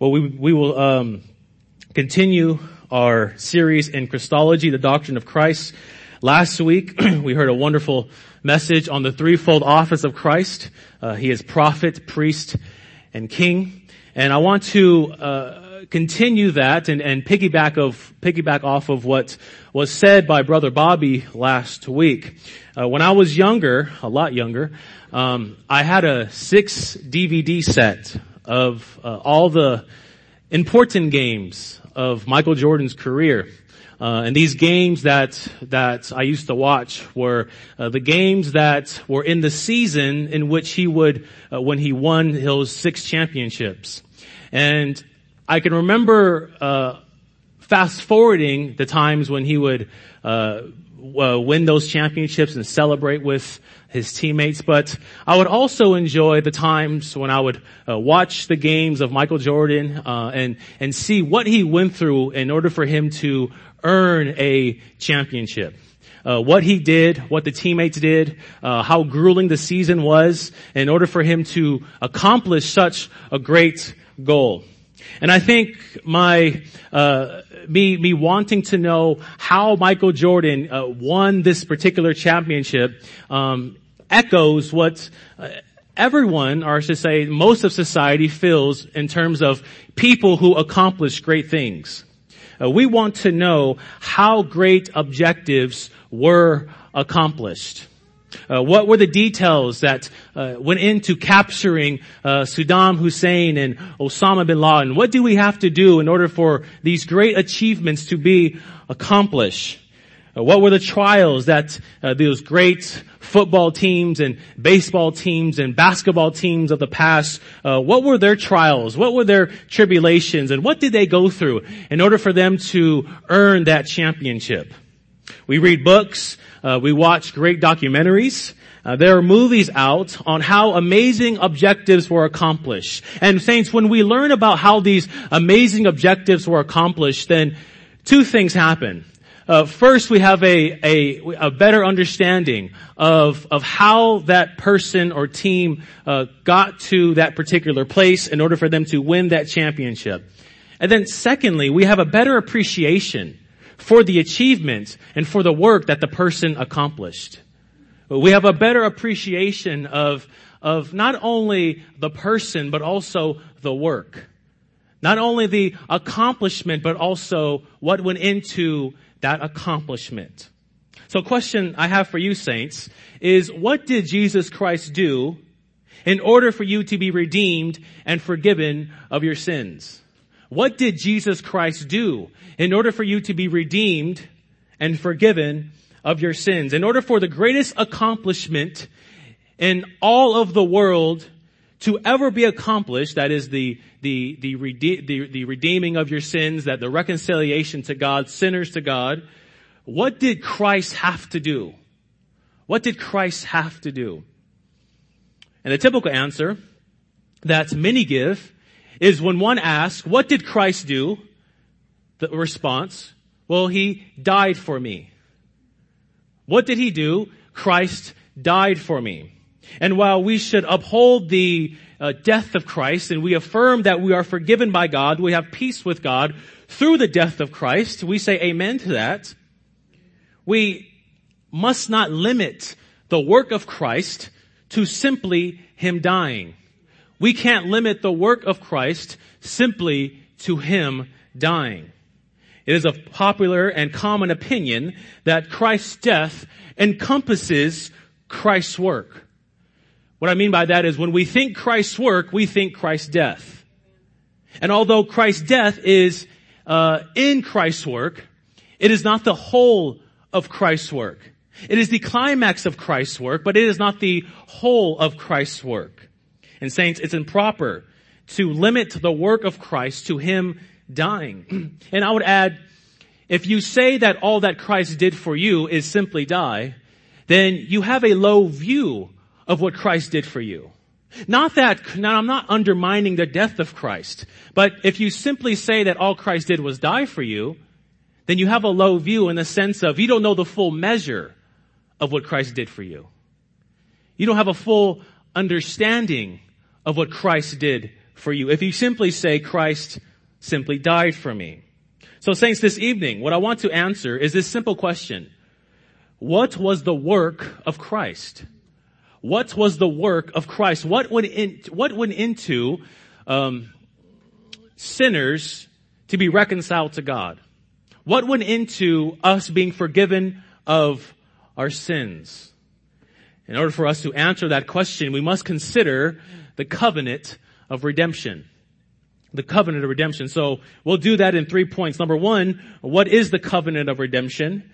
Well, we, we will um, continue our series in Christology, the doctrine of Christ. Last week, we heard a wonderful message on the threefold office of Christ. Uh, he is prophet, priest, and king. And I want to uh, continue that and, and piggyback of piggyback off of what was said by Brother Bobby last week. Uh, when I was younger, a lot younger, um, I had a six DVD set of uh, all the important games of Michael Jordan's career. Uh, and these games that that I used to watch were uh, the games that were in the season in which he would, uh, when he won his six championships, and I can remember uh, fast forwarding the times when he would uh, win those championships and celebrate with his teammates, but I would also enjoy the times when I would uh, watch the games of Michael Jordan uh, and and see what he went through in order for him to earn a championship. Uh, what he did, what the teammates did, uh, how grueling the season was in order for him to accomplish such a great goal. And I think my uh, me me wanting to know how Michael Jordan uh, won this particular championship um, echoes what uh, everyone, or I should say, most of society feels in terms of people who accomplish great things. Uh, we want to know how great objectives were accomplished. Uh, what were the details that uh, went into capturing uh, Saddam Hussein and Osama bin Laden? What do we have to do in order for these great achievements to be accomplished? Uh, what were the trials that uh, those great football teams and baseball teams and basketball teams of the past, uh, what were their trials? What were their tribulations? And what did they go through in order for them to earn that championship? We read books, uh, we watch great documentaries. Uh, there are movies out on how amazing objectives were accomplished. And saints, when we learn about how these amazing objectives were accomplished, then two things happen. Uh, first, we have a, a, a, better understanding of, of how that person or team uh, got to that particular place in order for them to win that championship. And then secondly, we have a better appreciation for the achievement and for the work that the person accomplished. We have a better appreciation of, of not only the person, but also the work. Not only the accomplishment, but also what went into that accomplishment. So question I have for you saints is what did Jesus Christ do in order for you to be redeemed and forgiven of your sins? What did Jesus Christ do in order for you to be redeemed and forgiven of your sins? In order for the greatest accomplishment in all of the world to ever be accomplished, that is the, the, the, rede- the, the redeeming of your sins, that the reconciliation to God, sinners to God, what did Christ have to do? What did Christ have to do? And the typical answer that many give is when one asks, what did Christ do? The response, well, he died for me. What did he do? Christ died for me. And while we should uphold the uh, death of Christ and we affirm that we are forgiven by God, we have peace with God through the death of Christ, we say amen to that. We must not limit the work of Christ to simply Him dying. We can't limit the work of Christ simply to Him dying. It is a popular and common opinion that Christ's death encompasses Christ's work. What I mean by that is when we think Christ's work, we think Christ's death. And although Christ's death is uh, in Christ's work, it is not the whole of Christ's work. It is the climax of Christ's work, but it is not the whole of Christ's work. And saints, it's improper to limit the work of Christ to Him dying. and I would add, if you say that all that Christ did for you is simply die, then you have a low view of what Christ did for you. Not that, now I'm not undermining the death of Christ, but if you simply say that all Christ did was die for you, then you have a low view in the sense of you don't know the full measure of what Christ did for you. You don't have a full understanding of what Christ did for you. If you simply say Christ simply died for me. So saints, this evening, what I want to answer is this simple question. What was the work of Christ? What was the work of Christ? What went in, what went into, um, sinners to be reconciled to God? What went into us being forgiven of our sins? In order for us to answer that question, we must consider the covenant of redemption. The covenant of redemption. So we'll do that in three points. Number one, what is the covenant of redemption?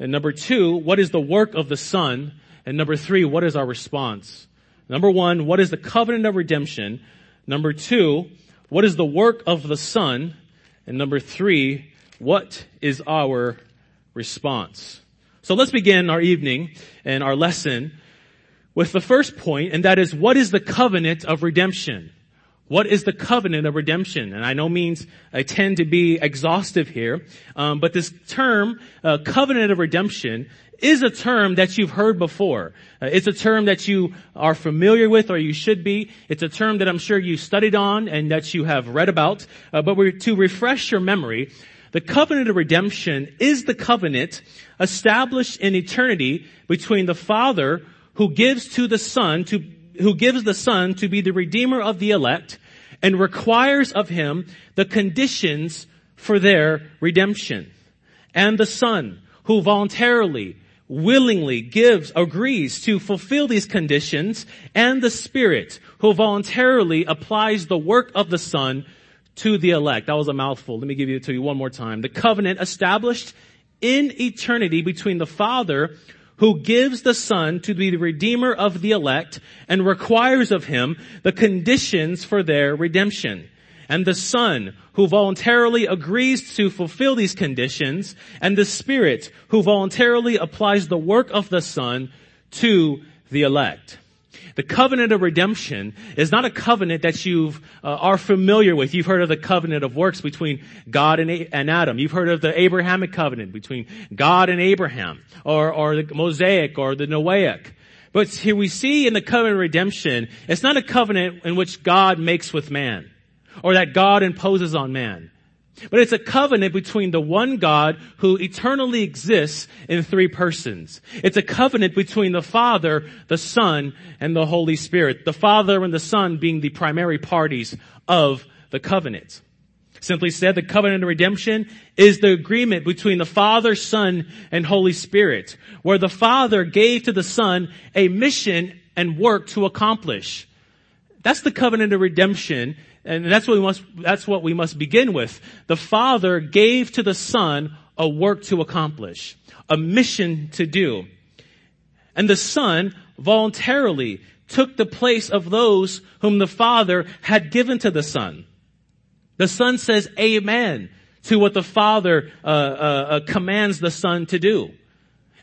And number two, what is the work of the Son? And number three, what is our response? Number one, what is the covenant of redemption? Number two, what is the work of the Son? And number three, what is our response? So let's begin our evening and our lesson with the first point, and that is what is the covenant of redemption? What is the covenant of redemption? And I know means I tend to be exhaustive here, um, but this term, uh, covenant of redemption, is a term that you've heard before. Uh, it's a term that you are familiar with, or you should be. It's a term that I'm sure you studied on and that you have read about. Uh, but to refresh your memory, the covenant of redemption is the covenant established in eternity between the Father who gives to the Son to who gives the Son to be the Redeemer of the elect and requires of him the conditions for their redemption. And the Son, who voluntarily, willingly gives, agrees to fulfill these conditions, and the Spirit, who voluntarily applies the work of the Son to the elect. That was a mouthful. Let me give it to you one more time. The covenant established in eternity between the Father who gives the Son to be the Redeemer of the elect and requires of him the conditions for their redemption. And the Son, who voluntarily agrees to fulfill these conditions, and the Spirit, who voluntarily applies the work of the Son to the elect. The covenant of redemption is not a covenant that you uh, are familiar with. You've heard of the covenant of works between God and, a- and Adam. You've heard of the Abrahamic covenant between God and Abraham, or, or the Mosaic, or the Noahic. But here we see in the covenant of redemption, it's not a covenant in which God makes with man, or that God imposes on man. But it's a covenant between the one God who eternally exists in three persons. It's a covenant between the Father, the Son, and the Holy Spirit. The Father and the Son being the primary parties of the covenant. Simply said, the covenant of redemption is the agreement between the Father, Son, and Holy Spirit, where the Father gave to the Son a mission and work to accomplish. That's the covenant of redemption and that's what we must, that's what we must begin with. The Father gave to the Son a work to accomplish, a mission to do. And the Son voluntarily took the place of those whom the Father had given to the Son. The Son says amen to what the Father uh, uh, uh, commands the Son to do.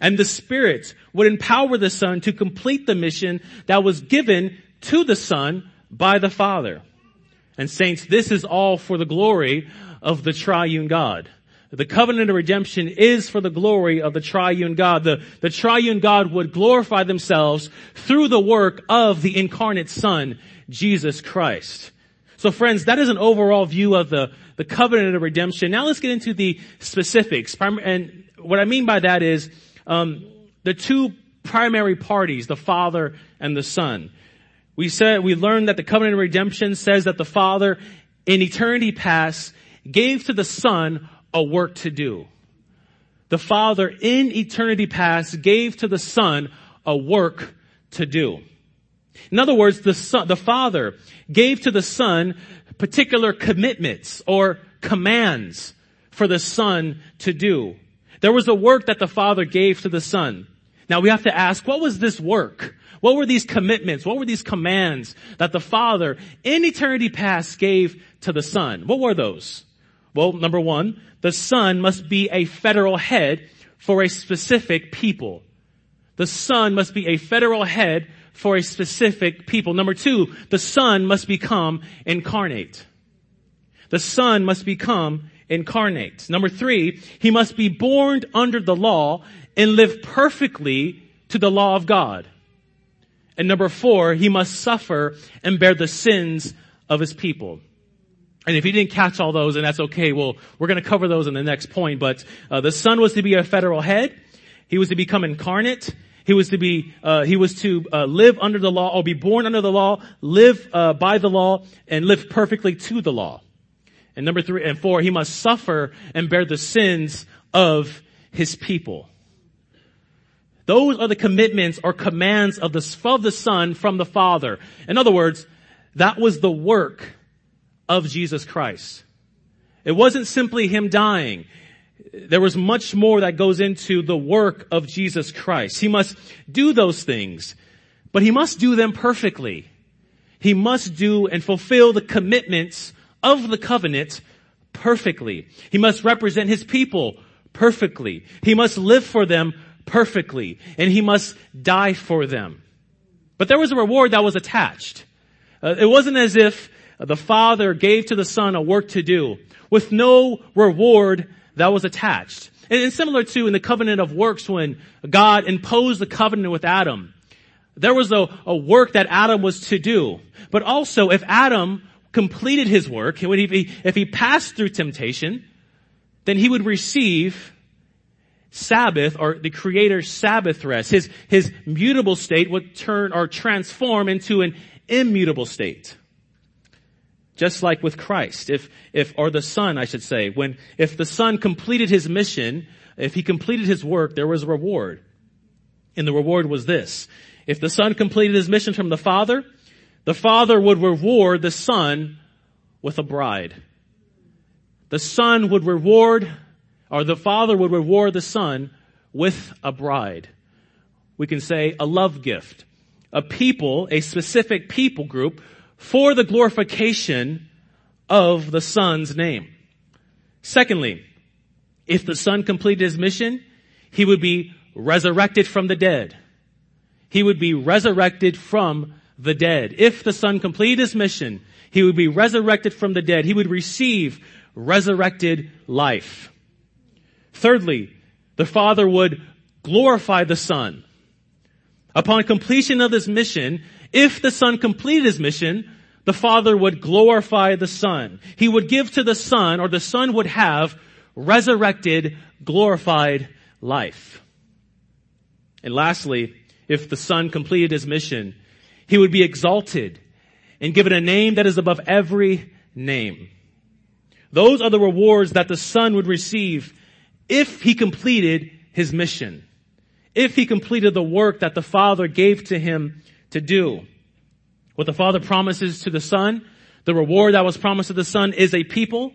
And the Spirit would empower the Son to complete the mission that was given to the Son by the Father. And saints, this is all for the glory of the triune God. The covenant of redemption is for the glory of the triune God. The, the triune God would glorify themselves through the work of the incarnate Son, Jesus Christ. So friends, that is an overall view of the, the covenant of redemption. Now let's get into the specifics. And what I mean by that is, um, the two primary parties, the Father and the Son. We said, we learned that the covenant of redemption says that the Father in eternity past gave to the Son a work to do. The Father in eternity past gave to the Son a work to do. In other words, the Son, the Father gave to the Son particular commitments or commands for the Son to do. There was a work that the Father gave to the Son. Now we have to ask, what was this work? What were these commitments? What were these commands that the Father in eternity past gave to the Son? What were those? Well, number one, the Son must be a federal head for a specific people. The Son must be a federal head for a specific people. Number two, the Son must become incarnate. The Son must become incarnate. Number three, he must be born under the law and live perfectly to the law of God. And number four, he must suffer and bear the sins of his people. And if you didn't catch all those, and that's okay, well, we're going to cover those in the next point. But uh, the Son was to be a federal head. He was to become incarnate. He was to be, uh, he was to uh, live under the law, or be born under the law, live uh, by the law, and live perfectly to the law. And number three and four, he must suffer and bear the sins of his people. Those are the commitments or commands of the, of the Son from the Father. In other words, that was the work of Jesus Christ. It wasn't simply Him dying. There was much more that goes into the work of Jesus Christ. He must do those things, but He must do them perfectly. He must do and fulfill the commitments of the covenant perfectly. He must represent His people perfectly. He must live for them perfectly. And He must die for them. But there was a reward that was attached. Uh, it wasn't as if the Father gave to the Son a work to do with no reward that was attached. And, similar to in the covenant of works when God imposed the covenant with Adam, there was a, a work that Adam was to do. But also if Adam completed his work, if he, if he passed through temptation, then he would receive Sabbath or the Creator's Sabbath rest. His, his mutable state would turn or transform into an immutable state. Just like with Christ, if, if, or the Son, I should say, when, if the Son completed his mission, if he completed his work, there was a reward. And the reward was this. If the Son completed his mission from the Father, the Father would reward the Son with a bride. The Son would reward, or the Father would reward the Son with a bride. We can say a love gift. A people, a specific people group for the glorification of the Son's name. Secondly, if the Son completed his mission, he would be resurrected from the dead. He would be resurrected from the dead. If the Son completed his mission, he would be resurrected from the dead. He would receive resurrected life. Thirdly, the Father would glorify the Son. Upon completion of this mission, if the Son completed his mission, the Father would glorify the Son. He would give to the Son, or the Son would have resurrected, glorified life. And lastly, if the Son completed his mission, he would be exalted and given a name that is above every name. Those are the rewards that the Son would receive if he completed his mission. If he completed the work that the Father gave to him to do. What the Father promises to the Son, the reward that was promised to the Son is a people,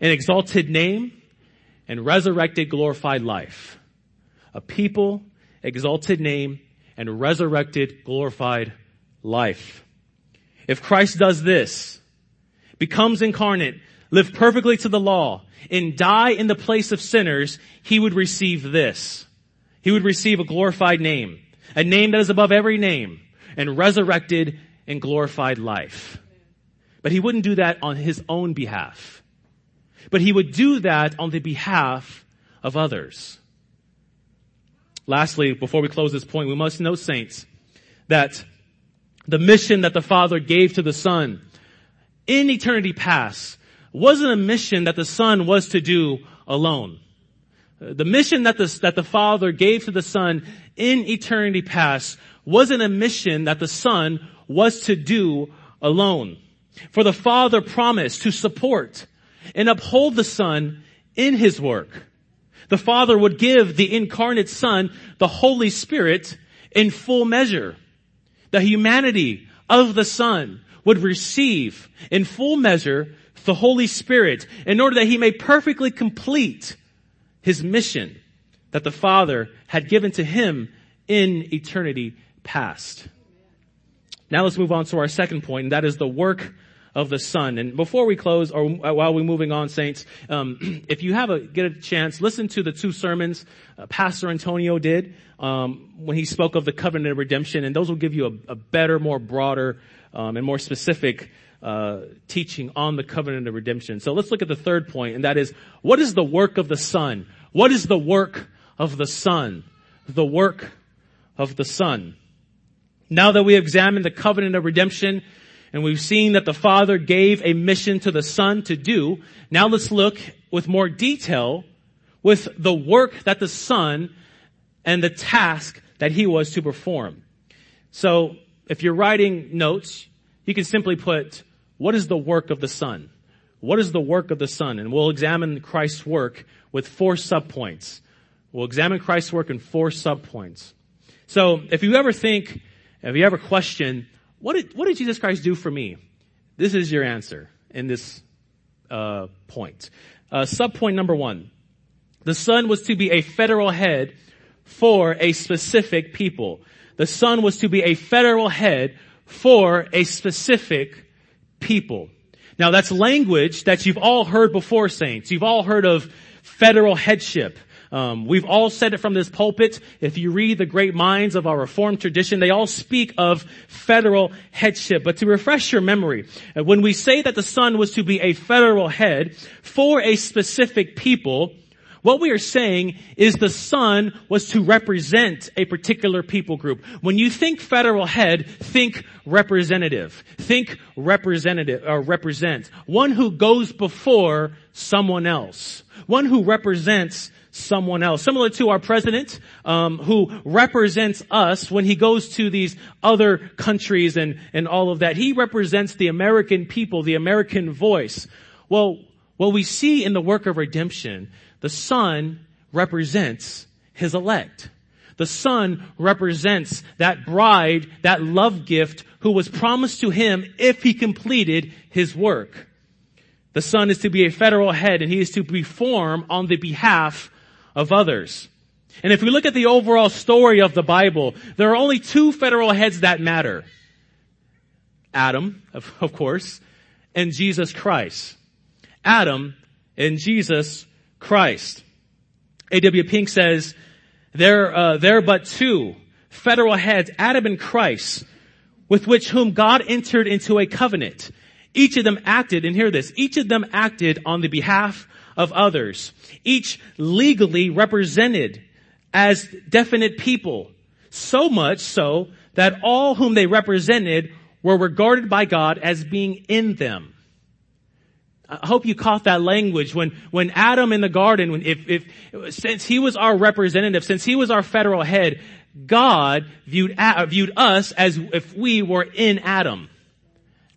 an exalted name, and resurrected glorified life. A people, exalted name, and resurrected glorified life. If Christ does this, becomes incarnate, live perfectly to the law, and die in the place of sinners, he would receive this. He would receive a glorified name, a name that is above every name, and resurrected and glorified life. But he wouldn't do that on his own behalf. But he would do that on the behalf of others. Lastly, before we close this point, we must know, saints, that the mission that the Father gave to the Son in eternity past wasn't a mission that the Son was to do alone. Uh, the mission that the, that the Father gave to the Son in eternity past wasn't a mission that the Son was to do alone. For the Father promised to support and uphold the Son in His work. The Father would give the incarnate Son the Holy Spirit in full measure. The humanity of the Son would receive in full measure the Holy Spirit in order that He may perfectly complete His mission that the Father had given to Him in eternity past. Now let's move on to our second point, and that is the work of the Son. And before we close, or while we're moving on, saints, um, if you have a get a chance, listen to the two sermons uh, Pastor Antonio did um, when he spoke of the covenant of redemption, and those will give you a, a better, more broader, um, and more specific uh, teaching on the covenant of redemption. So let's look at the third point, and that is what is the work of the Son? What is the work of the Son? The work of the Son. Now that we have examined the covenant of redemption, and we've seen that the Father gave a mission to the Son to do. Now let's look with more detail with the work that the Son and the task that he was to perform. So if you're writing notes, you can simply put, what is the work of the Son? What is the work of the Son? And we'll examine Christ's work with four subpoints. We'll examine Christ's work in four subpoints. So if you ever think, if you ever question, what did, what did Jesus Christ do for me? This is your answer in this uh, point. Uh, subpoint number one. The Son was to be a federal head for a specific people. The Son was to be a federal head for a specific people. Now that's language that you've all heard before, saints. You've all heard of federal headship. Um, we've all said it from this pulpit. If you read the great minds of our Reformed tradition, they all speak of federal headship. But to refresh your memory, uh, when we say that the Son was to be a federal head for a specific people, what we are saying is the son was to represent a particular people group. When you think federal head, think representative. Think representative, or represent. One who goes before someone else. One who represents someone else. Similar to our president, um, who represents us when he goes to these other countries and, and all of that. He represents the American people, the American voice. Well, what we see in the work of redemption the Son represents His elect. The Son represents that bride, that love gift who was promised to Him if He completed His work. The Son is to be a federal head and He is to perform on the behalf of others. And if we look at the overall story of the Bible, there are only two federal heads that matter. Adam, of, of course, and Jesus Christ. Adam and Jesus Christ. A.W. Pink says, there, uh, there are but two federal heads, Adam and Christ, with which whom God entered into a covenant. Each of them acted, and hear this, each of them acted on the behalf of others. Each legally represented as definite people. So much so that all whom they represented were regarded by God as being in them. I hope you caught that language when, when Adam in the garden, when if, if, since he was our representative, since he was our federal head, God viewed, viewed us as if we were in Adam.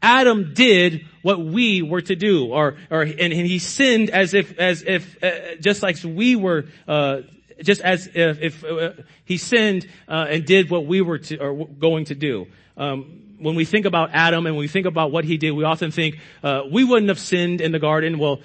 Adam did what we were to do, or, or, and, and he sinned as if, as if, uh, just like we were, uh, just as if, if uh, he sinned uh, and did what we were to, or going to do. Um, when we think about Adam and we think about what he did, we often think uh, we wouldn't have sinned in the garden. Well,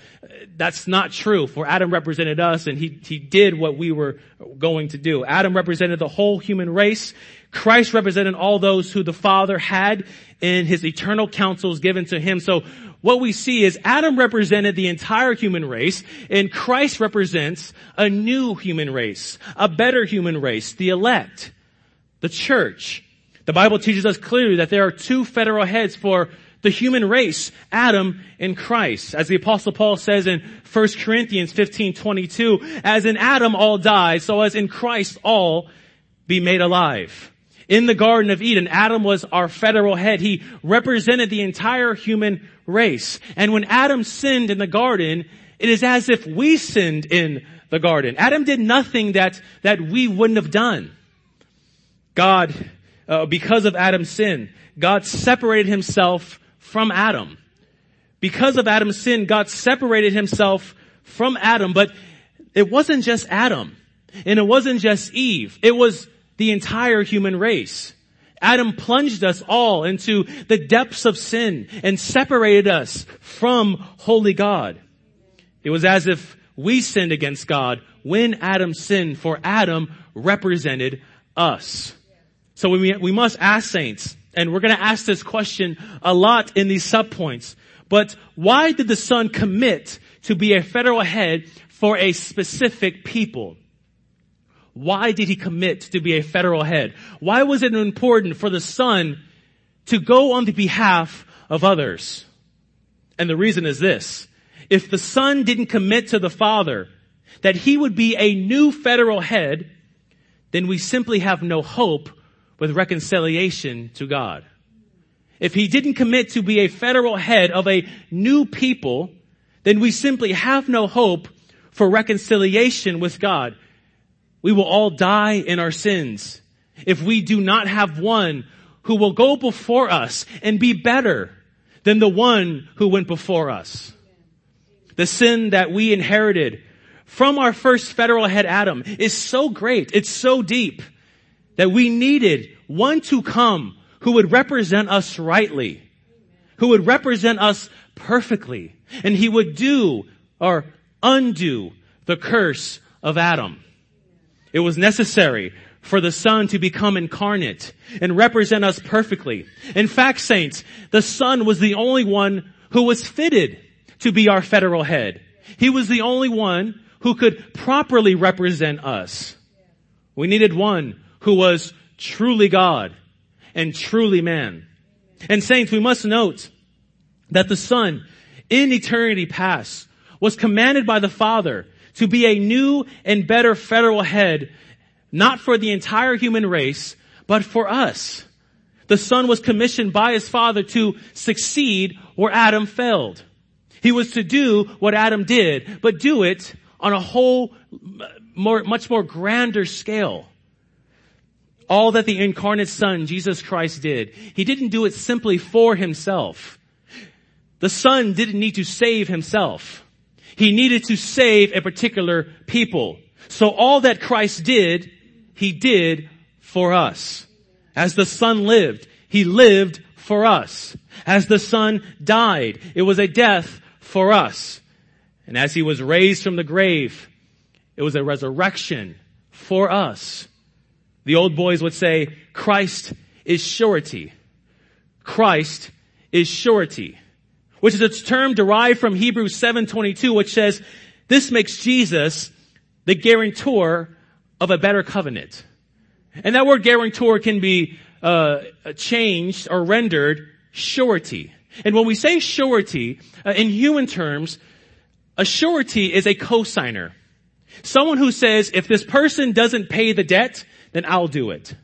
that's not true. For Adam represented us, and he he did what we were going to do. Adam represented the whole human race. Christ represented all those who the Father had in His eternal counsels given to Him. So what we see is Adam represented the entire human race, and Christ represents a new human race, a better human race, the elect, the church. The Bible teaches us clearly that there are two federal heads for the human race, Adam and Christ. As the apostle Paul says in 1 Corinthians 15, 22, as in Adam all die, so as in Christ all be made alive. In the Garden of Eden, Adam was our federal head. He represented the entire human race. And when Adam sinned in the garden, it is as if we sinned in the garden. Adam did nothing that, that we wouldn't have done. God uh, because of Adam's sin, God separated himself from Adam. Because of Adam's sin, God separated himself from Adam, but it wasn't just Adam. And it wasn't just Eve. It was the entire human race. Adam plunged us all into the depths of sin and separated us from holy God. It was as if we sinned against God when Adam sinned, for Adam represented us. So we, we must ask saints, and we're going to ask this question a lot in these subpoints. But why did the son commit to be a federal head for a specific people? Why did he commit to be a federal head? Why was it important for the son to go on the behalf of others? And the reason is this. If the son didn't commit to the father that he would be a new federal head, then we simply have no hope with reconciliation to God. if he didn't commit to be a federal head of a new people, then we simply have no hope for reconciliation with God. We will all die in our sins if we do not have one who will go before us and be better than the one who went before us. The sin that we inherited from our first federal head Adam is so great, it's so deep, that we needed one to come who would represent us rightly, who would represent us perfectly, and he would do or undo the curse of Adam. It was necessary for the Son to become incarnate and represent us perfectly. In fact, saints, the Son was the only one who was fitted to be our federal head. He was the only one who could properly represent us. We needed one who was truly God and truly man. And saints, we must note that the Son in eternity past was commanded by the Father to be a new and better federal head, not for the entire human race, but for us. The Son was commissioned by his Father to succeed where Adam failed. He was to do what Adam did, but do it on a whole, more, much more grander scale all that the incarnate son, Jesus Christ did. He didn't do it simply for himself. The son didn't need to save himself. He needed to save a particular people. So all that Christ did, he did for us. As the son lived, he lived for us. As the son died, it was a death for us. And as he was raised from the grave, it was a resurrection for us. The old boys would say, Christ is surety. Christ is surety. Which is a term derived from Hebrews 7.22, which says, this makes Jesus the guarantor of a better covenant. And that word guarantor can be uh, changed or rendered surety. And when we say surety, uh, in human terms, a surety is a cosigner. Someone who says, if this person doesn't pay the debt, then I'll do it.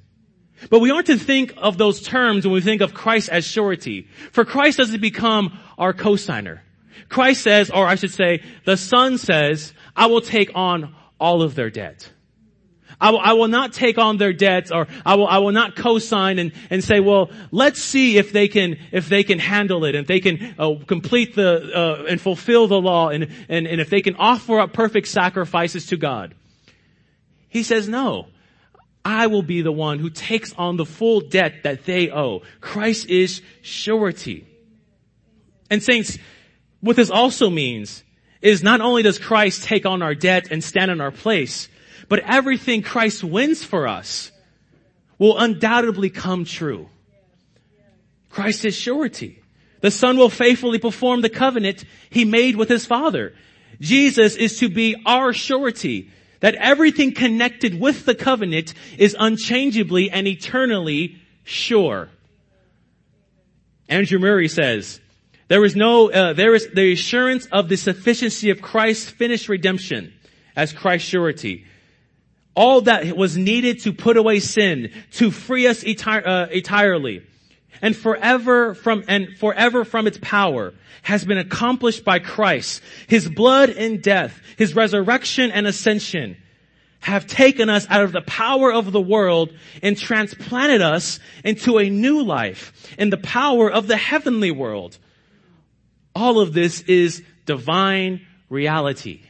But we aren't to think of those terms when we think of Christ as surety. For Christ doesn't become our cosigner. Christ says, or I should say, the Son says, I will take on all of their debt. I will, I will not take on their debts or I will, I will not co-sign and, and say, well, let's see if they can, if they can handle it and if they can uh, complete the, uh, and fulfill the law and, and, and if they can offer up perfect sacrifices to God. He says, no. I will be the one who takes on the full debt that they owe. Christ is surety. And saints, what this also means is not only does Christ take on our debt and stand in our place, but everything Christ wins for us will undoubtedly come true. Christ is surety. The Son will faithfully perform the covenant He made with His Father. Jesus is to be our surety that everything connected with the covenant is unchangeably and eternally sure. Andrew Murray says, there is no, uh, there is the assurance of the sufficiency of Christ's finished redemption as Christ's surety. All that was needed to put away sin, to free us enti- uh, entirely, and forever from, and forever from its power has been accomplished by Christ. His blood and death, His resurrection and ascension have taken us out of the power of the world and transplanted us into a new life in the power of the heavenly world. All of this is divine reality.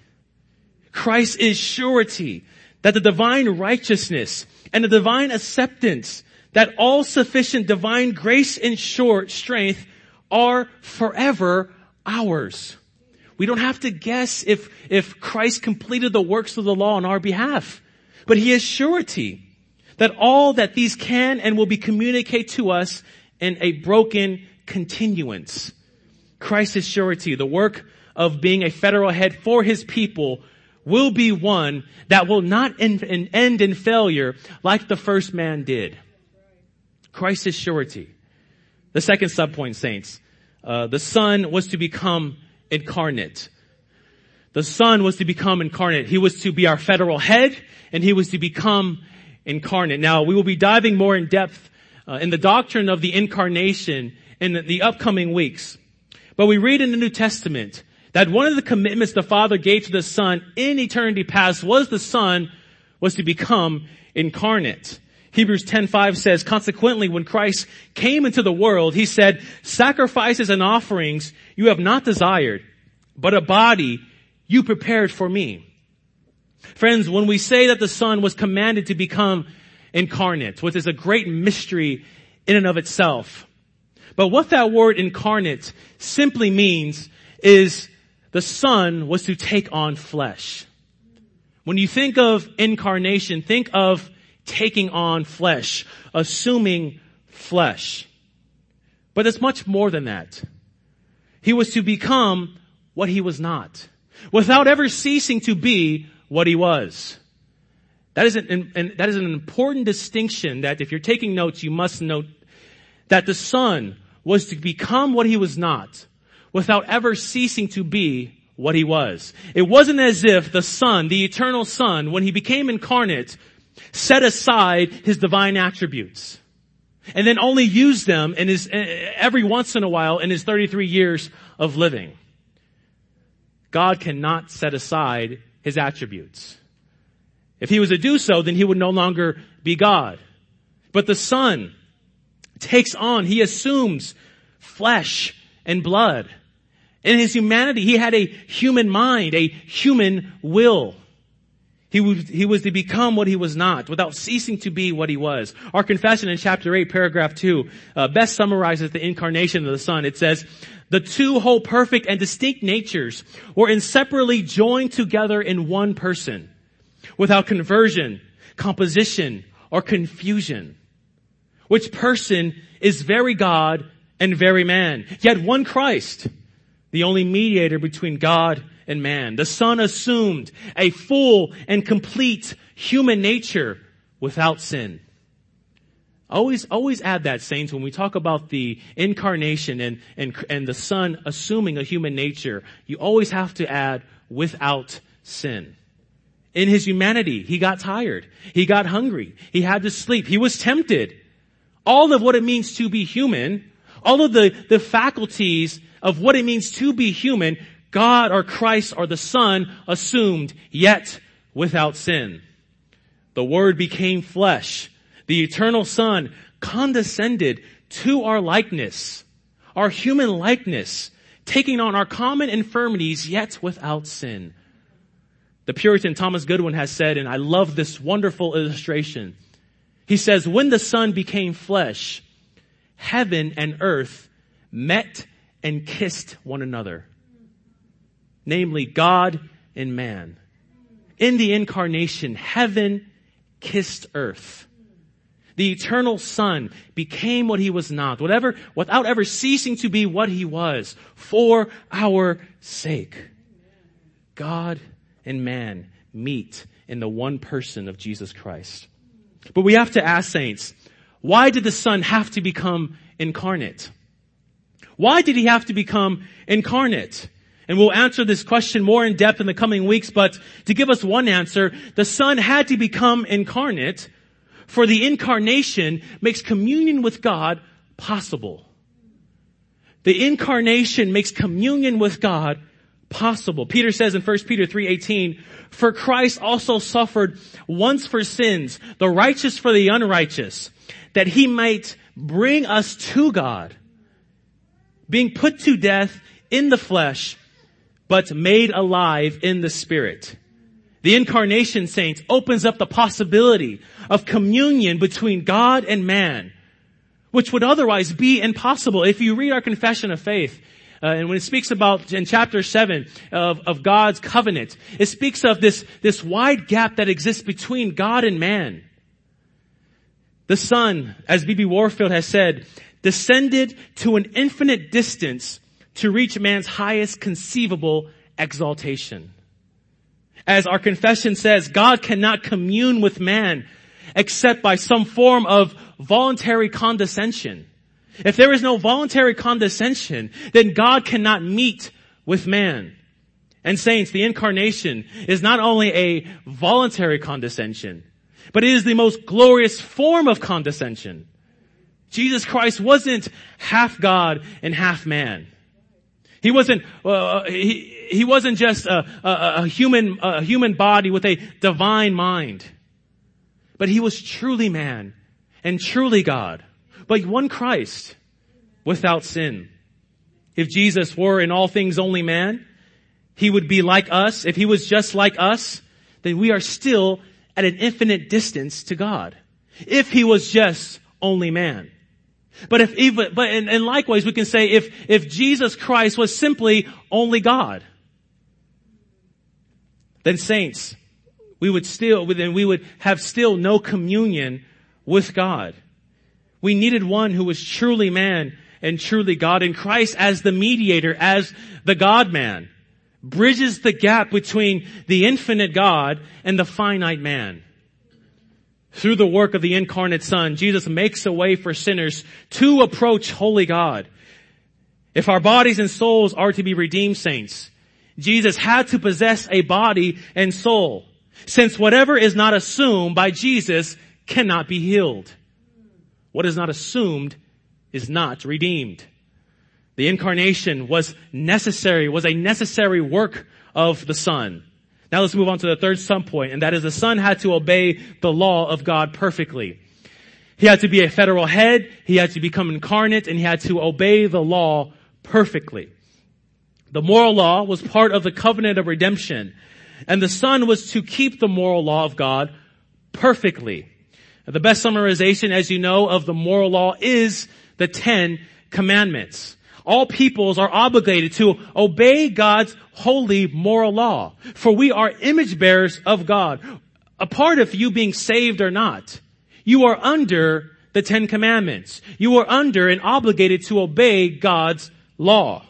Christ is surety that the divine righteousness and the divine acceptance that all sufficient divine grace and short strength are forever ours. We don't have to guess if, if Christ completed the works of the law on our behalf. But he is surety that all that these can and will be communicated to us in a broken continuance. Christ is surety. The work of being a federal head for his people will be one that will not end in failure like the first man did. Christ is surety. The second subpoint, saints. Uh, the Son was to become incarnate. The Son was to become incarnate. He was to be our federal head and He was to become incarnate. Now we will be diving more in depth uh, in the doctrine of the incarnation in the upcoming weeks. But we read in the New Testament that one of the commitments the Father gave to the Son in eternity past was the Son was to become incarnate. Hebrews 10:5 says, consequently, when Christ came into the world, he said, sacrifices and offerings you have not desired, but a body you prepared for me. Friends, when we say that the Son was commanded to become incarnate, which is a great mystery in and of itself. But what that word incarnate simply means is the Son was to take on flesh. When you think of incarnation, think of taking on flesh, assuming flesh. But it's much more than that. He was to become what he was not, without ever ceasing to be what he was. That is an, and that is an important distinction that if you're taking notes, you must note that the Son was to become what he was not, without ever ceasing to be what he was. It wasn't as if the Son, the eternal Son, when he became incarnate, set aside his divine attributes and then only used them in his, eh, eh, every once in a while in his 33 years of living. God cannot set aside his attributes. If he was to do so, then he would no longer be God. But the Son takes on, he assumes flesh and blood. In his humanity, he had a human mind, a human will. He was, he was to become what he was not without ceasing to be what he was. Our confession in chapter 8, paragraph 2, uh, best summarizes the incarnation of the Son. It says, the two whole perfect and distinct natures were inseparably joined together in one person without conversion, composition, or confusion. Which person is very God and very man, yet one Christ, the only mediator between God and man. The Son assumed a full and complete human nature without sin. Always, always add that, saints, when we talk about the incarnation and, and, and the Son assuming a human nature, you always have to add without sin. In his humanity, he got tired. He got hungry. He had to sleep. He was tempted. All of what it means to be human, all of the, the faculties of what it means to be human God or Christ or the Son assumed, yet without sin. The Word became flesh. The eternal Son condescended to our likeness, our human likeness, taking on our common infirmities, yet without sin. The Puritan Thomas Goodwin has said, and I love this wonderful illustration. He says, when the Son became flesh, heaven and earth met and kissed one another namely God and man. In the incarnation, heaven kissed earth. The eternal son became what he was not, whatever, without ever ceasing to be what he was for our sake. God and man meet in the one person of Jesus Christ. But we have to ask saints, why did the son have to become incarnate? Why did he have to become incarnate? And we'll answer this question more in depth in the coming weeks, but to give us one answer, the Son had to become incarnate for the incarnation makes communion with God possible. The incarnation makes communion with God possible. Peter says in 1 Peter 3:18, "For Christ also suffered once for sins, the righteous for the unrighteous, that he might bring us to God, being put to death in the flesh, but made alive in the spirit. The incarnation saints opens up the possibility of communion between God and man, which would otherwise be impossible. If you read our confession of faith, uh, and when it speaks about in chapter 7 of, of God's covenant, it speaks of this, this wide gap that exists between God and man. The Son, as B.B. Warfield has said, descended to an infinite distance to reach man's highest conceivable exaltation. As our confession says, God cannot commune with man except by some form of voluntary condescension. If there is no voluntary condescension, then God cannot meet with man. And saints, the incarnation is not only a voluntary condescension, but it is the most glorious form of condescension. Jesus Christ wasn't half God and half man. He wasn't, uh, he, he wasn't just a, a, a human, a human body with a divine mind. But he was truly man and truly God. But one Christ without sin. If Jesus were in all things only man, he would be like us. If he was just like us, then we are still at an infinite distance to God. If he was just only man. But if even, but and, and likewise we can say if, if Jesus Christ was simply only God, then saints, we would still, then we would have still no communion with God. We needed one who was truly man and truly God in Christ as the mediator, as the God man, bridges the gap between the infinite God and the finite man. Through the work of the incarnate Son, Jesus makes a way for sinners to approach holy God. If our bodies and souls are to be redeemed saints, Jesus had to possess a body and soul, since whatever is not assumed by Jesus cannot be healed. What is not assumed is not redeemed. The incarnation was necessary, was a necessary work of the Son. Now let's move on to the third sum point, and that is the Son had to obey the law of God perfectly. He had to be a federal head, he had to become incarnate, and he had to obey the law perfectly. The moral law was part of the covenant of redemption, and the Son was to keep the moral law of God perfectly. The best summarization, as you know, of the moral law is the Ten Commandments. All peoples are obligated to obey God's holy moral law. For we are image bearers of God. A part of you being saved or not, you are under the Ten Commandments. You are under and obligated to obey God's law.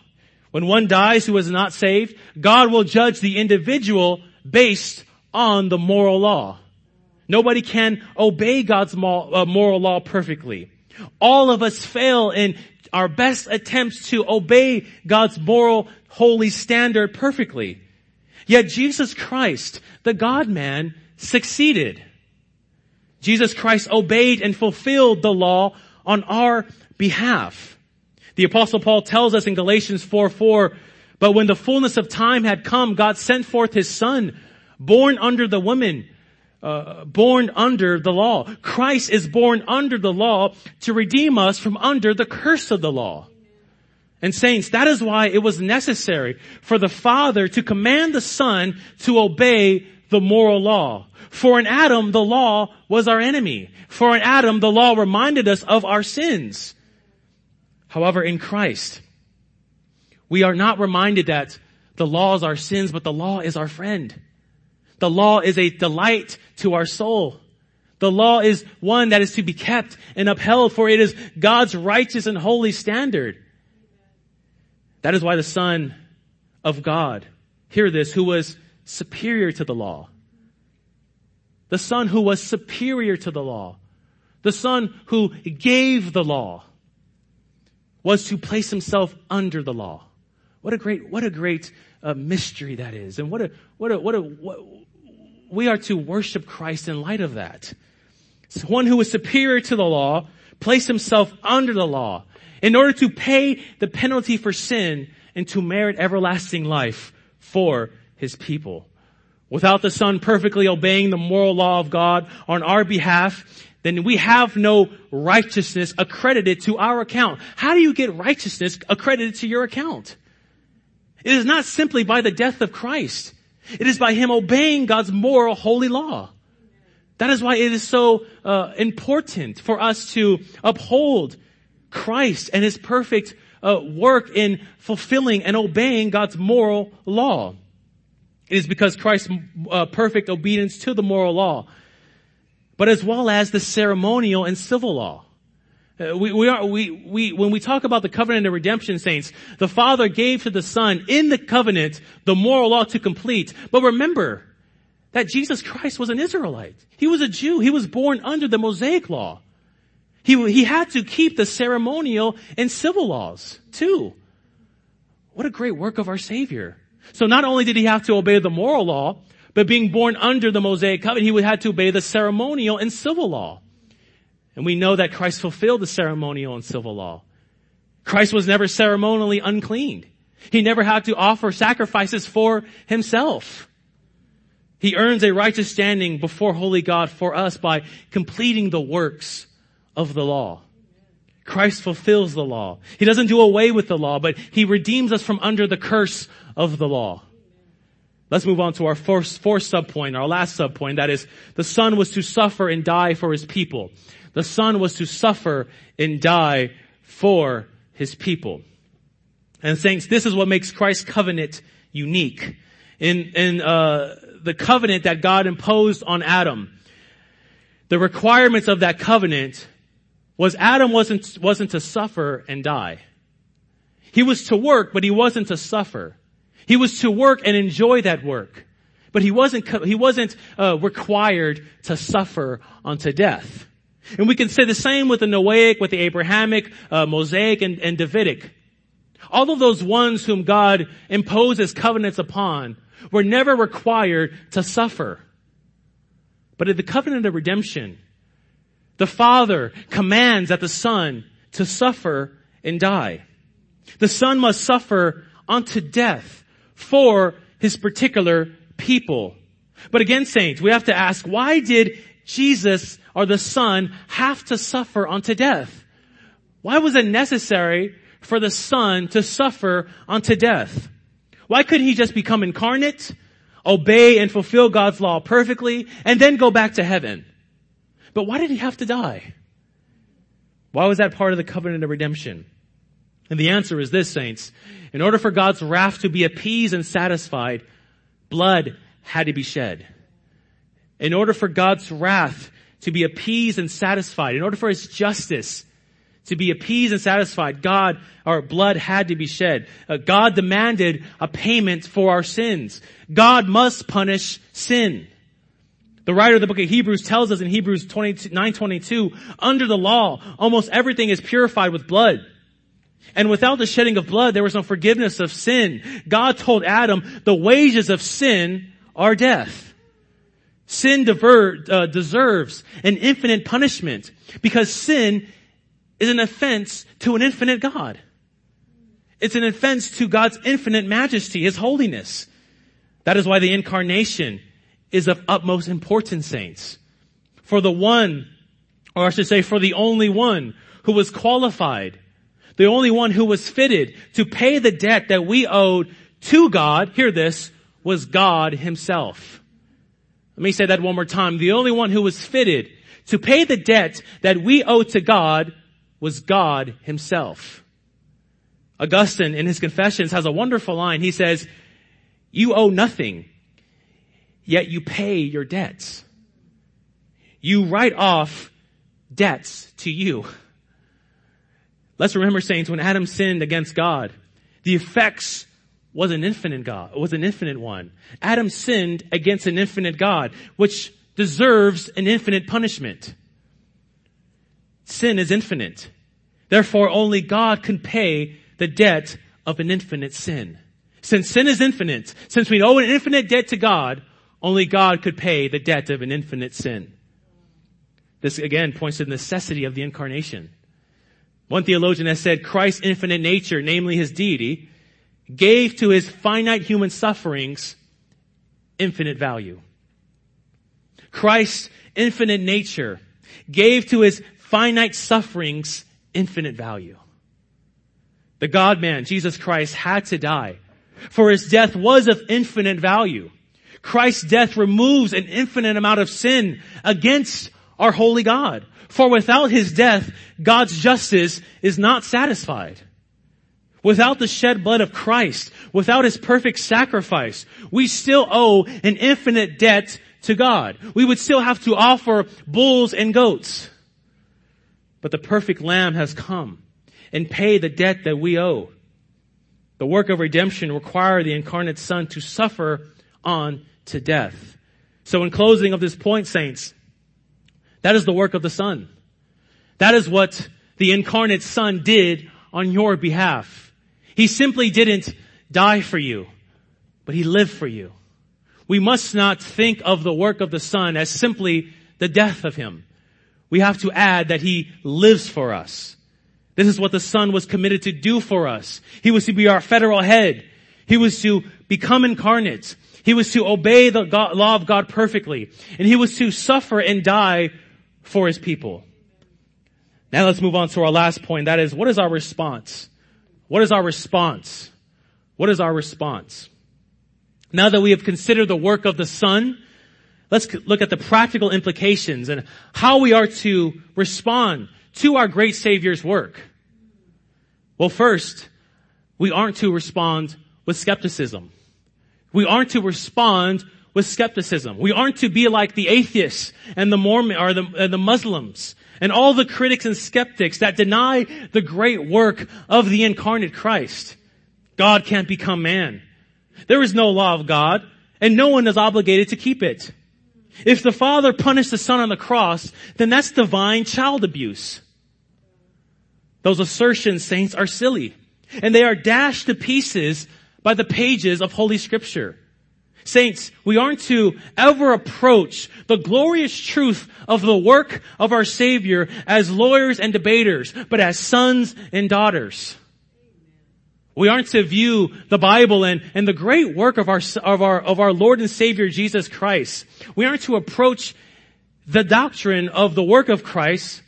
When one dies who is not saved, God will judge the individual based on the moral law. Nobody can obey God's uh, moral law perfectly. All of us fail in our best attempts to obey God's moral, holy standard perfectly. Yet Jesus Christ, the God-man, succeeded. Jesus Christ obeyed and fulfilled the law on our behalf. The apostle Paul tells us in Galatians 4, 4, but when the fullness of time had come, God sent forth his son, born under the woman, uh, born under the law. Christ is born under the law to redeem us from under the curse of the law. And saints, that is why it was necessary for the Father to command the Son to obey the moral law. For in Adam, the law was our enemy. For in Adam, the law reminded us of our sins. However, in Christ, we are not reminded that the law is our sins, but the law is our friend. The law is a delight to our soul. The law is one that is to be kept and upheld for it is God's righteous and holy standard. That is why the Son of God, hear this, who was superior to the law. The Son who was superior to the law. The Son who gave the law was to place himself under the law. What a great, what a great uh, mystery that is. And what a, what a, what a, what, we are to worship Christ in light of that. So one who is superior to the law placed himself under the law in order to pay the penalty for sin and to merit everlasting life for his people. Without the Son perfectly obeying the moral law of God on our behalf, then we have no righteousness accredited to our account. How do you get righteousness accredited to your account? It is not simply by the death of Christ. It is by him obeying God's moral, holy law. That is why it is so uh, important for us to uphold Christ and his perfect uh, work in fulfilling and obeying God's moral law. It is because Christ's uh, perfect obedience to the moral law, but as well as the ceremonial and civil law. Uh, we, we are, we, we, when we talk about the covenant of redemption saints, the Father gave to the Son in the covenant the moral law to complete. But remember that Jesus Christ was an Israelite. He was a Jew. He was born under the Mosaic law. He, he had to keep the ceremonial and civil laws too. What a great work of our Savior. So not only did he have to obey the moral law, but being born under the Mosaic covenant, he would have to obey the ceremonial and civil law. And we know that Christ fulfilled the ceremonial and civil law. Christ was never ceremonially unclean. He never had to offer sacrifices for himself. He earns a righteous standing before holy God for us by completing the works of the law. Christ fulfills the law. He doesn't do away with the law, but he redeems us from under the curse of the law. Let's move on to our fourth, fourth subpoint, our last subpoint. That is, the Son was to suffer and die for His people. The Son was to suffer and die for His people. And saints, this is what makes Christ's covenant unique. In, in, uh, the covenant that God imposed on Adam, the requirements of that covenant was Adam wasn't, wasn't to suffer and die. He was to work, but he wasn't to suffer. He was to work and enjoy that work. But he wasn't, he wasn't uh, required to suffer unto death. And we can say the same with the Noahic, with the Abrahamic, uh, Mosaic, and, and Davidic. All of those ones whom God imposes covenants upon were never required to suffer. But in the covenant of redemption, the Father commands that the Son to suffer and die. The Son must suffer unto death for his particular people. But again, saints, we have to ask, why did Jesus or the Son have to suffer unto death? Why was it necessary for the Son to suffer unto death? Why couldn't he just become incarnate, obey and fulfill God's law perfectly, and then go back to heaven? But why did he have to die? Why was that part of the covenant of redemption? And the answer is this, saints. In order for God's wrath to be appeased and satisfied, blood had to be shed. In order for God's wrath to be appeased and satisfied, in order for His justice to be appeased and satisfied, God, our blood had to be shed. Uh, God demanded a payment for our sins. God must punish sin. The writer of the book of Hebrews tells us in Hebrews 9:22, under the law, almost everything is purified with blood. And without the shedding of blood, there was no forgiveness of sin. God told Adam, the wages of sin are death. Sin uh, deserves an infinite punishment because sin is an offense to an infinite God. It's an offense to God's infinite majesty, His holiness. That is why the incarnation is of utmost importance, saints. For the one, or I should say for the only one who was qualified the only one who was fitted to pay the debt that we owed to God, hear this, was God himself. Let me say that one more time. The only one who was fitted to pay the debt that we owe to God was God himself. Augustine in his confessions has a wonderful line. He says, you owe nothing, yet you pay your debts. You write off debts to you. Let's remember, saints, when Adam sinned against God, the effects was an infinite God, it was an infinite one. Adam sinned against an infinite God, which deserves an infinite punishment. Sin is infinite. Therefore, only God can pay the debt of an infinite sin. Since sin is infinite, since we owe an infinite debt to God, only God could pay the debt of an infinite sin. This again points to the necessity of the incarnation. One theologian has said Christ's infinite nature, namely his deity, gave to his finite human sufferings infinite value. Christ's infinite nature gave to his finite sufferings infinite value. The God man, Jesus Christ, had to die, for his death was of infinite value. Christ's death removes an infinite amount of sin against our holy God. For without his death, God's justice is not satisfied. Without the shed blood of Christ, without his perfect sacrifice, we still owe an infinite debt to God. We would still have to offer bulls and goats. But the perfect lamb has come and paid the debt that we owe. The work of redemption required the incarnate son to suffer on to death. So in closing of this point, saints, that is the work of the Son. That is what the incarnate Son did on your behalf. He simply didn't die for you, but He lived for you. We must not think of the work of the Son as simply the death of Him. we have to add that He lives for us. This is what the Son was committed to do for us. He was to be our federal head. He was to become incarnate. He was to obey the God, law of God perfectly. And He was to suffer and die for His people. Now let's move on to our last point. That is, what is our response? What is our response? What is our response? Now that we have considered the work of the Son, let's look at the practical implications and how we are to respond to our great Savior's work. Well, first, we aren't to respond with skepticism. We aren't to respond with skepticism. We aren't to be like the atheists and the Mormon or the, uh, the Muslims and all the critics and skeptics that deny the great work of the incarnate Christ. God can't become man. There is no law of God and no one is obligated to keep it. If the Father punished the Son on the cross, then that's divine child abuse. Those assertions, saints, are silly. And they are dashed to pieces by the pages of Holy Scripture. Saints, we aren't to ever approach the glorious truth of the work of our Savior as lawyers and debaters, but as sons and daughters. We aren't to view the Bible and, and the great work of our, of our, of our Lord and Savior Jesus Christ. We aren't to approach the doctrine of the work of Christ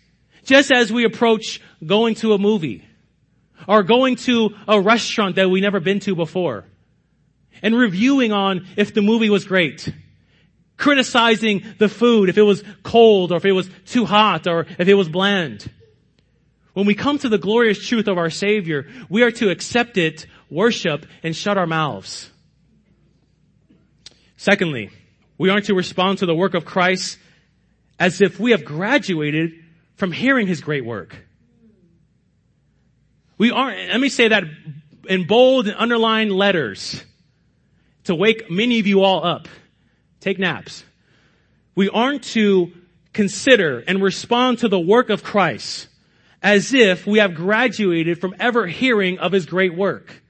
just as we approach going to a movie or going to a restaurant that we've never been to before and reviewing on if the movie was great. Criticizing the food if it was cold or if it was too hot or if it was bland. When we come to the glorious truth of our Savior, we are to accept it, worship, and shut our mouths. Secondly, we aren't to respond to the work of Christ as if we have graduated from hearing His great work. We aren't, let me say that in bold and underlined letters to wake many of you all up. Take naps. We aren't to consider and respond to the work of Christ as if we have graduated from ever hearing of his great work.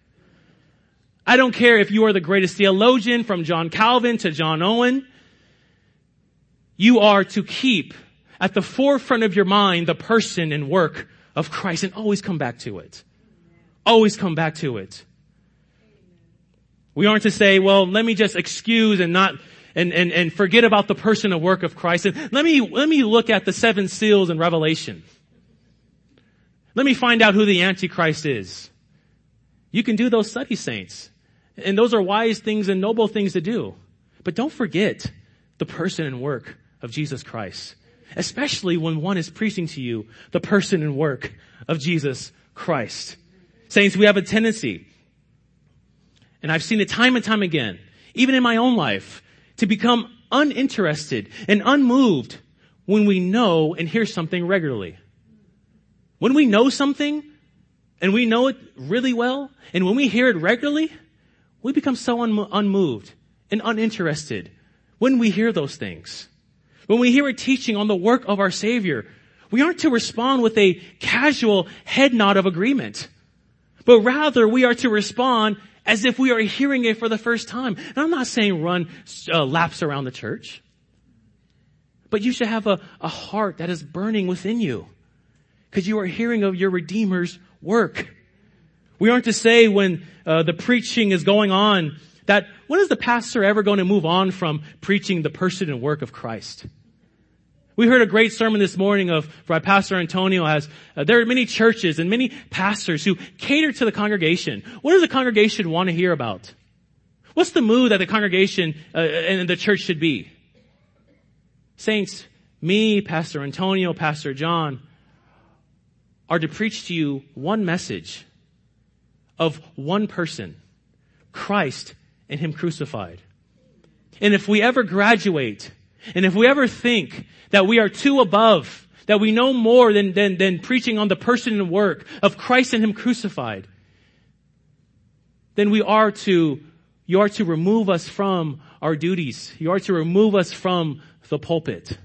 I don't care if you are the greatest theologian from John Calvin to John Owen. You are to keep at the forefront of your mind the person and work of Christ and always come back to it. Always come back to it. We aren't to say, well, let me just excuse and not, and, and, and forget about the person and work of Christ. And let me, let me look at the seven seals in Revelation. Let me find out who the Antichrist is. You can do those study saints. And those are wise things and noble things to do. But don't forget the person and work of Jesus Christ. Especially when one is preaching to you the person and work of Jesus Christ. Saints, we have a tendency and I've seen it time and time again, even in my own life, to become uninterested and unmoved when we know and hear something regularly. When we know something and we know it really well, and when we hear it regularly, we become so un- unmoved and uninterested when we hear those things. When we hear a teaching on the work of our Savior, we aren't to respond with a casual head nod of agreement, but rather we are to respond as if we are hearing it for the first time. And I'm not saying run uh, laps around the church, but you should have a, a heart that is burning within you because you are hearing of your Redeemer's work. We aren't to say when uh, the preaching is going on that when is the pastor ever going to move on from preaching the person and work of Christ? We heard a great sermon this morning of by Pastor Antonio as uh, there are many churches and many pastors who cater to the congregation. What does the congregation want to hear about? What's the mood that the congregation uh, and the church should be? Saints, me, Pastor Antonio, Pastor John, are to preach to you one message of one person, Christ and Him crucified. And if we ever graduate and if we ever think that we are too above, that we know more than, than, than preaching on the person and work of Christ and Him crucified, then we are to, you are to remove us from our duties. You are to remove us from the pulpit.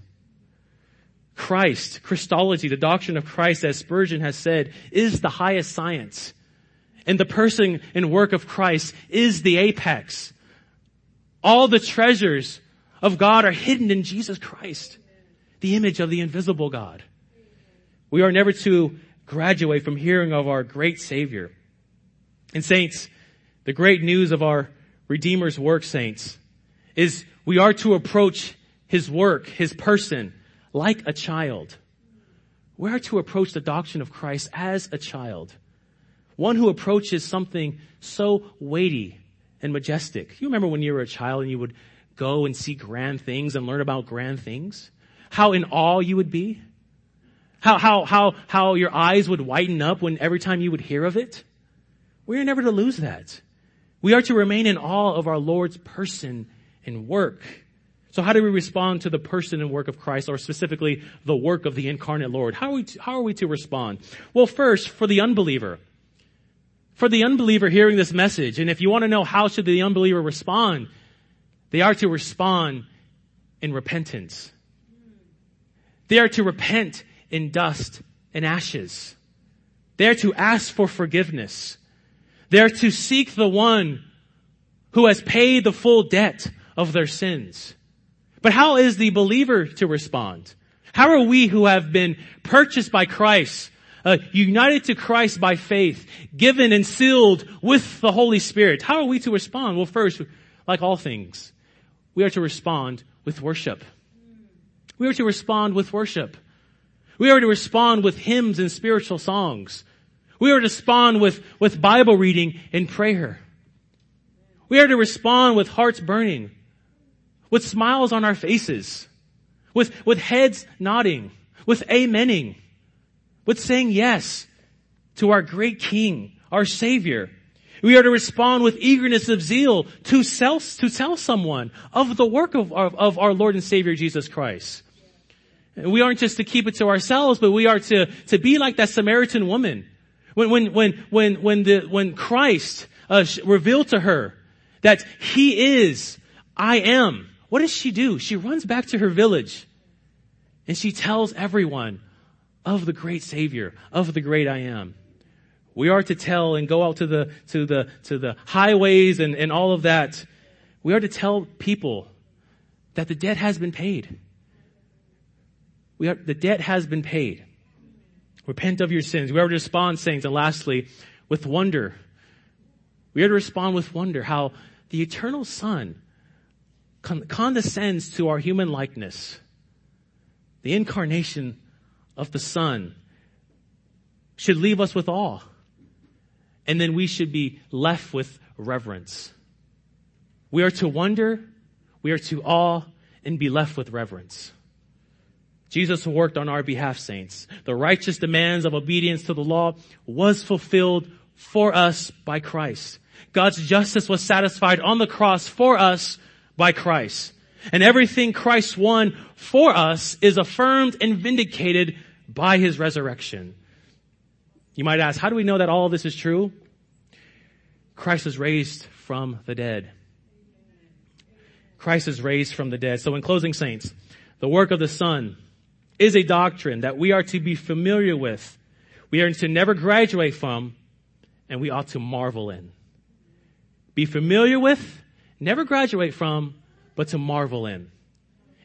Christ, Christology, the doctrine of Christ, as Spurgeon has said, is the highest science. And the person and work of Christ is the apex. All the treasures of God are hidden in Jesus Christ. the image of the invisible God. We are never to graduate from hearing of our great Savior. And saints, the great news of our Redeemer's work, saints, is we are to approach His work, His person, like a child. We are to approach the doctrine of Christ as a child. One who approaches something so weighty and majestic. You remember when you were a child and you would go and see grand things and learn about grand things? How in awe you would be? How, how, how, how your eyes would whiten up when every time you would hear of it? We are never to lose that. We are to remain in awe of our Lord's person and work. So how do we respond to the person and work of Christ, or specifically the work of the incarnate Lord? How are we to, how are we to respond? Well, first, for the unbeliever. For the unbeliever hearing this message, and if you want to know how should the unbeliever respond, they are to respond in repentance. They are to repent in dust and ashes. They are to ask for forgiveness. They are to seek the one who has paid the full debt of their sins. But how is the believer to respond? How are we who have been purchased by Christ, uh, united to Christ by faith, given and sealed with the Holy Spirit, how are we to respond? Well, first, like all things, we are to respond with worship. We are to respond with worship. We are to respond with hymns and spiritual songs. We are to respond with, with Bible reading and prayer. We are to respond with hearts burning with smiles on our faces, with, with heads nodding, with amening, with saying yes to our great King, our Savior. We are to respond with eagerness of zeal to sell, to tell someone of the work of, of, of our Lord and Savior Jesus Christ. We aren't just to keep it to ourselves, but we are to, to be like that Samaritan woman. When, when, when, when, when the, when Christ uh, revealed to her that He is, I am, what does she do? She runs back to her village and she tells everyone of the great Savior, of the great I am. We are to tell and go out to the, to the, to the highways and, and all of that. We are to tell people that the debt has been paid. We are, the debt has been paid. Repent of your sins. We are to respond, saints, and lastly, with wonder. We are to respond with wonder how the eternal Son condescends to our human likeness. The incarnation of the Son should leave us with awe. And then we should be left with reverence. We are to wonder, we are to awe, and be left with reverence. Jesus worked on our behalf, saints. The righteous demands of obedience to the law was fulfilled for us by Christ. God's justice was satisfied on the cross for us by Christ. And everything Christ won for us is affirmed and vindicated by his resurrection. You might ask, how do we know that all this is true? Christ was raised from the dead. Christ is raised from the dead. So in closing saints, the work of the Son is a doctrine that we are to be familiar with. We are to never graduate from, and we ought to marvel in. Be familiar with, never graduate from, but to marvel in.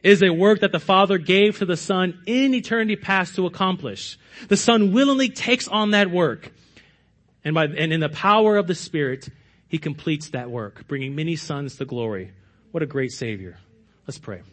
Is a work that the Father gave to the Son in eternity past to accomplish. The Son willingly takes on that work. And by, and in the power of the Spirit, He completes that work, bringing many sons to glory. What a great Savior. Let's pray.